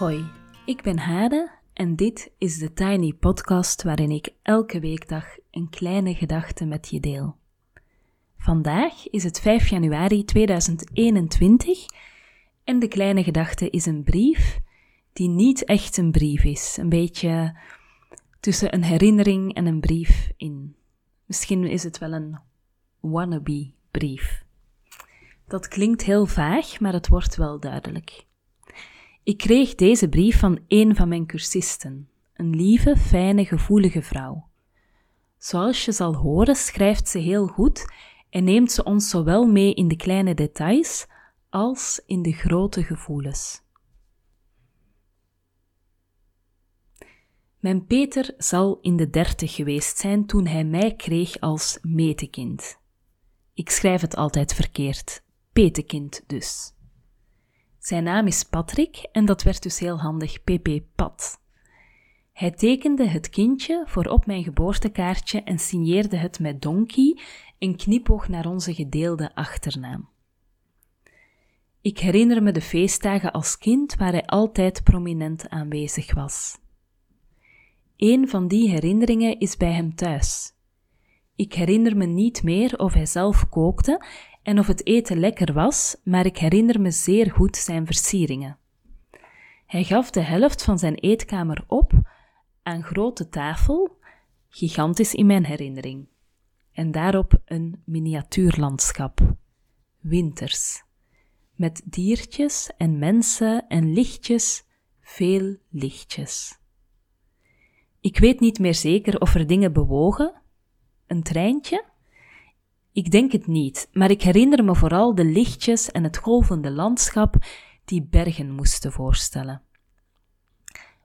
Hoi, ik ben Hade en dit is de Tiny Podcast waarin ik elke weekdag een kleine gedachte met je deel. Vandaag is het 5 januari 2021 en de kleine gedachte is een brief die niet echt een brief is. Een beetje tussen een herinnering en een brief in. Misschien is het wel een wannabe brief. Dat klinkt heel vaag, maar het wordt wel duidelijk. Ik kreeg deze brief van een van mijn cursisten, een lieve, fijne, gevoelige vrouw. Zoals je zal horen, schrijft ze heel goed en neemt ze ons zowel mee in de kleine details als in de grote gevoelens. Mijn Peter zal in de dertig geweest zijn toen hij mij kreeg als metekind. Ik schrijf het altijd verkeerd, petekind dus. Zijn naam is Patrick en dat werd dus heel handig PP Pat. Hij tekende het kindje voor op mijn geboortekaartje en signeerde het met Donkey, een knipoog naar onze gedeelde achternaam. Ik herinner me de feestdagen als kind waar hij altijd prominent aanwezig was. Een van die herinneringen is bij hem thuis. Ik herinner me niet meer of hij zelf kookte en of het eten lekker was, maar ik herinner me zeer goed zijn versieringen. Hij gaf de helft van zijn eetkamer op aan grote tafel, gigantisch in mijn herinnering, en daarop een miniatuurlandschap, winters, met diertjes en mensen en lichtjes, veel lichtjes. Ik weet niet meer zeker of er dingen bewogen, een treintje, ik denk het niet, maar ik herinner me vooral de lichtjes en het golvende landschap die bergen moesten voorstellen.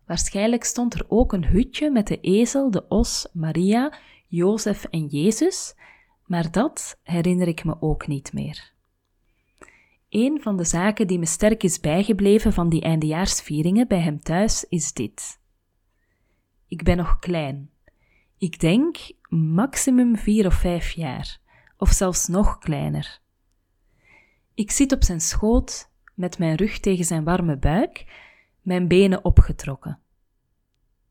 Waarschijnlijk stond er ook een hutje met de ezel, de os, Maria, Jozef en Jezus, maar dat herinner ik me ook niet meer. Een van de zaken die me sterk is bijgebleven van die eindejaarsvieringen bij hem thuis is dit. Ik ben nog klein. Ik denk maximum vier of vijf jaar of zelfs nog kleiner. Ik zit op zijn schoot, met mijn rug tegen zijn warme buik, mijn benen opgetrokken.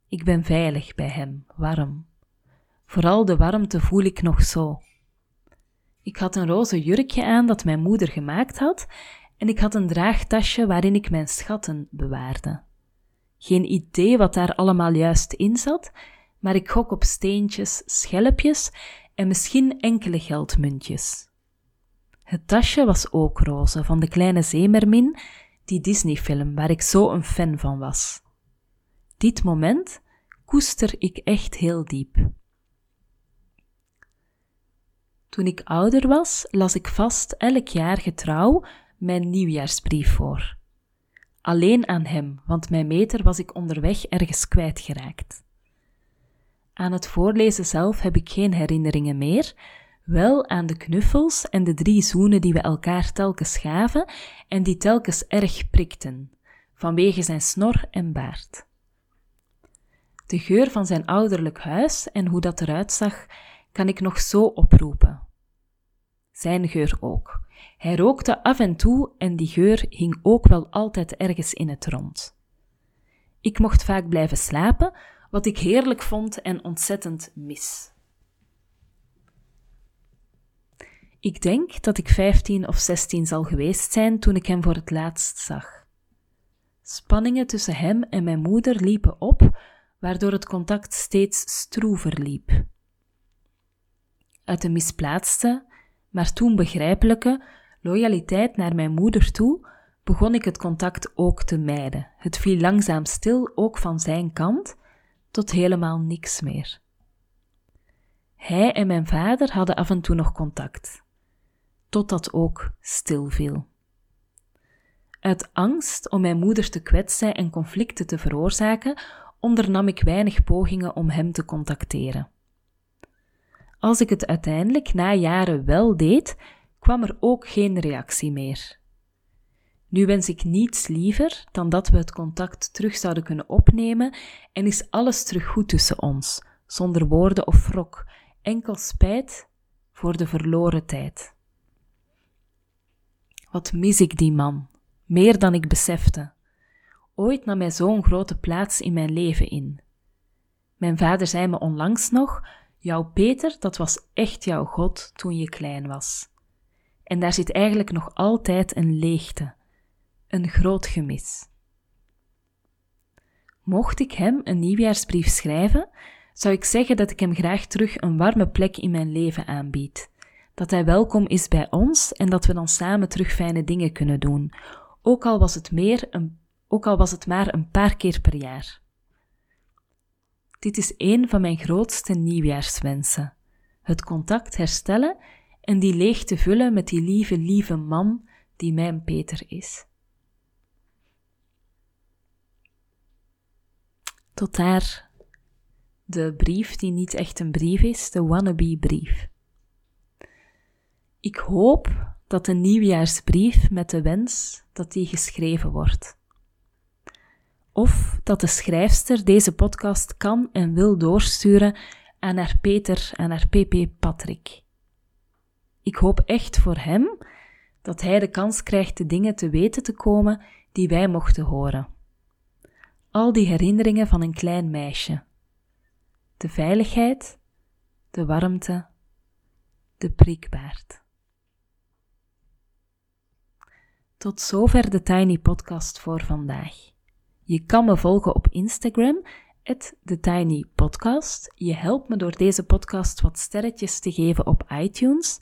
Ik ben veilig bij hem, warm. Vooral de warmte voel ik nog zo. Ik had een roze jurkje aan dat mijn moeder gemaakt had en ik had een draagtasje waarin ik mijn schatten bewaarde. Geen idee wat daar allemaal juist in zat, maar ik gok op steentjes, schelpjes en misschien enkele geldmuntjes. Het tasje was ook roze, van de kleine zeemermin, die Disney-film waar ik zo een fan van was. Dit moment koester ik echt heel diep. Toen ik ouder was, las ik vast elk jaar getrouw mijn nieuwjaarsbrief voor. Alleen aan hem, want mijn meter was ik onderweg ergens kwijtgeraakt. Aan het voorlezen zelf heb ik geen herinneringen meer, wel aan de knuffels en de drie zoenen die we elkaar telkens gaven en die telkens erg prikten, vanwege zijn snor en baard. De geur van zijn ouderlijk huis en hoe dat eruit zag, kan ik nog zo oproepen. Zijn geur ook. Hij rookte af en toe en die geur hing ook wel altijd ergens in het rond. Ik mocht vaak blijven slapen, wat ik heerlijk vond en ontzettend mis. Ik denk dat ik 15 of 16 zal geweest zijn toen ik hem voor het laatst zag. Spanningen tussen hem en mijn moeder liepen op, waardoor het contact steeds stroever liep. Uit de misplaatste, maar toen begrijpelijke loyaliteit naar mijn moeder toe, begon ik het contact ook te mijden. Het viel langzaam stil, ook van zijn kant, tot helemaal niks meer. Hij en mijn vader hadden af en toe nog contact, totdat ook stil viel. Uit angst om mijn moeder te kwetsen en conflicten te veroorzaken, ondernam ik weinig pogingen om hem te contacteren. Als ik het uiteindelijk na jaren wel deed, kwam er ook geen reactie meer. Nu wens ik niets liever dan dat we het contact terug zouden kunnen opnemen en is alles terug goed tussen ons, zonder woorden of wrok, enkel spijt voor de verloren tijd. Wat mis ik die man, meer dan ik besefte. Ooit nam hij zo'n grote plaats in mijn leven in. Mijn vader zei me onlangs nog: Jouw Peter, dat was echt jouw God toen je klein was. En daar zit eigenlijk nog altijd een leegte, een groot gemis. Mocht ik hem een nieuwjaarsbrief schrijven, zou ik zeggen dat ik hem graag terug een warme plek in mijn leven aanbied. Dat hij welkom is bij ons en dat we dan samen terug fijne dingen kunnen doen, ook al was het, meer ook al was het maar een paar keer per jaar. Dit is een van mijn grootste nieuwjaarswensen: het contact herstellen en die leegte vullen met die lieve, lieve man die mijn Peter is. Tot daar de brief die niet echt een brief is, de wannabe-brief. Ik hoop dat de nieuwjaarsbrief met de wens dat die geschreven wordt. Of dat de schrijfster deze podcast kan en wil doorsturen aan haar Peter en haar PP Patrick. Ik hoop echt voor hem dat hij de kans krijgt de dingen te weten te komen die wij mochten horen. Al die herinneringen van een klein meisje. De veiligheid, de warmte, de prikbaard. Tot zover de Tiny Podcast voor vandaag. Je kan me volgen op Instagram, TheTinyPodcast. Je helpt me door deze podcast wat sterretjes te geven op iTunes,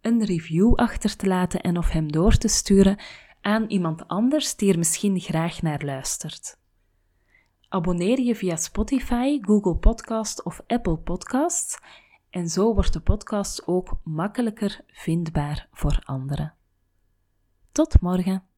een review achter te laten en of hem door te sturen aan iemand anders die er misschien graag naar luistert. Abonneer je via Spotify, Google Podcast of Apple Podcasts en zo wordt de podcast ook makkelijker vindbaar voor anderen. Tot morgen.